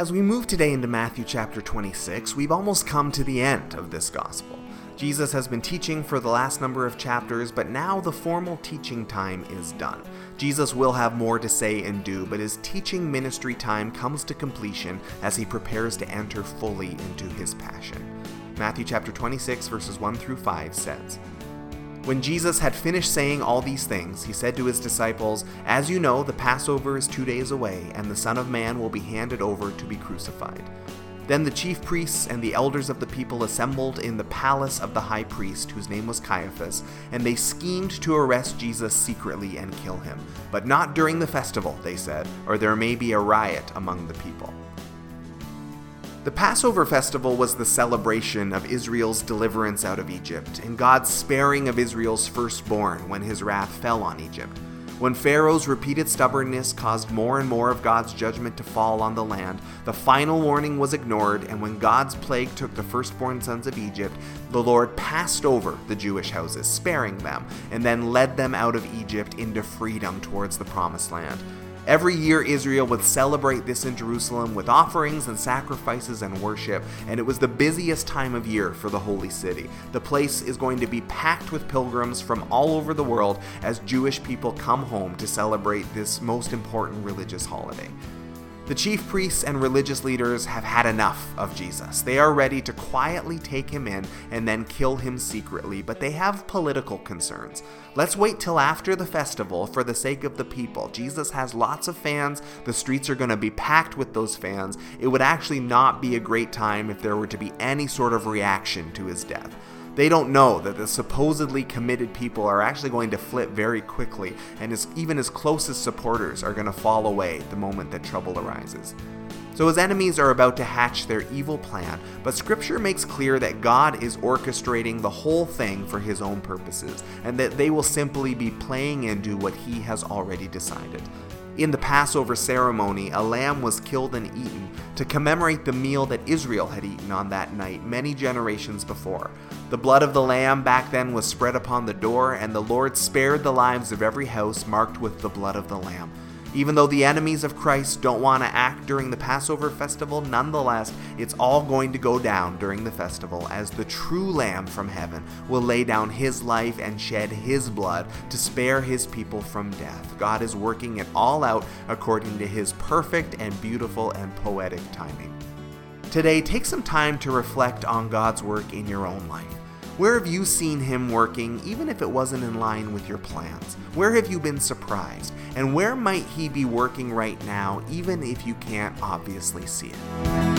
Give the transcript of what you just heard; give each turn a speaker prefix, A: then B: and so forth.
A: As we move today into Matthew chapter 26, we've almost come to the end of this gospel. Jesus has been teaching for the last number of chapters, but now the formal teaching time is done. Jesus will have more to say and do, but his teaching ministry time comes to completion as he prepares to enter fully into his passion. Matthew chapter 26 verses 1 through 5 says, when Jesus had finished saying all these things, he said to his disciples, As you know, the Passover is two days away, and the Son of Man will be handed over to be crucified. Then the chief priests and the elders of the people assembled in the palace of the high priest, whose name was Caiaphas, and they schemed to arrest Jesus secretly and kill him. But not during the festival, they said, or there may be a riot among the people. The Passover festival was the celebration of Israel's deliverance out of Egypt and God's sparing of Israel's firstborn when his wrath fell on Egypt. When Pharaoh's repeated stubbornness caused more and more of God's judgment to fall on the land, the final warning was ignored, and when God's plague took the firstborn sons of Egypt, the Lord passed over the Jewish houses, sparing them, and then led them out of Egypt into freedom towards the promised land. Every year, Israel would celebrate this in Jerusalem with offerings and sacrifices and worship, and it was the busiest time of year for the holy city. The place is going to be packed with pilgrims from all over the world as Jewish people come home to celebrate this most important religious holiday. The chief priests and religious leaders have had enough of Jesus. They are ready to quietly take him in and then kill him secretly, but they have political concerns. Let's wait till after the festival for the sake of the people. Jesus has lots of fans. The streets are going to be packed with those fans. It would actually not be a great time if there were to be any sort of reaction to his death. They don't know that the supposedly committed people are actually going to flip very quickly, and his, even his closest supporters are going to fall away the moment that trouble arises. So his enemies are about to hatch their evil plan, but scripture makes clear that God is orchestrating the whole thing for his own purposes, and that they will simply be playing into what he has already decided. In the Passover ceremony, a lamb was killed and eaten to commemorate the meal that Israel had eaten on that night many generations before. The blood of the lamb back then was spread upon the door, and the Lord spared the lives of every house marked with the blood of the lamb. Even though the enemies of Christ don't want to act during the Passover festival, nonetheless, it's all going to go down during the festival as the true Lamb from heaven will lay down his life and shed his blood to spare his people from death. God is working it all out according to his perfect and beautiful and poetic timing. Today, take some time to reflect on God's work in your own life. Where have you seen Him working, even if it wasn't in line with your plans? Where have you been surprised? And where might He be working right now, even if you can't obviously see it?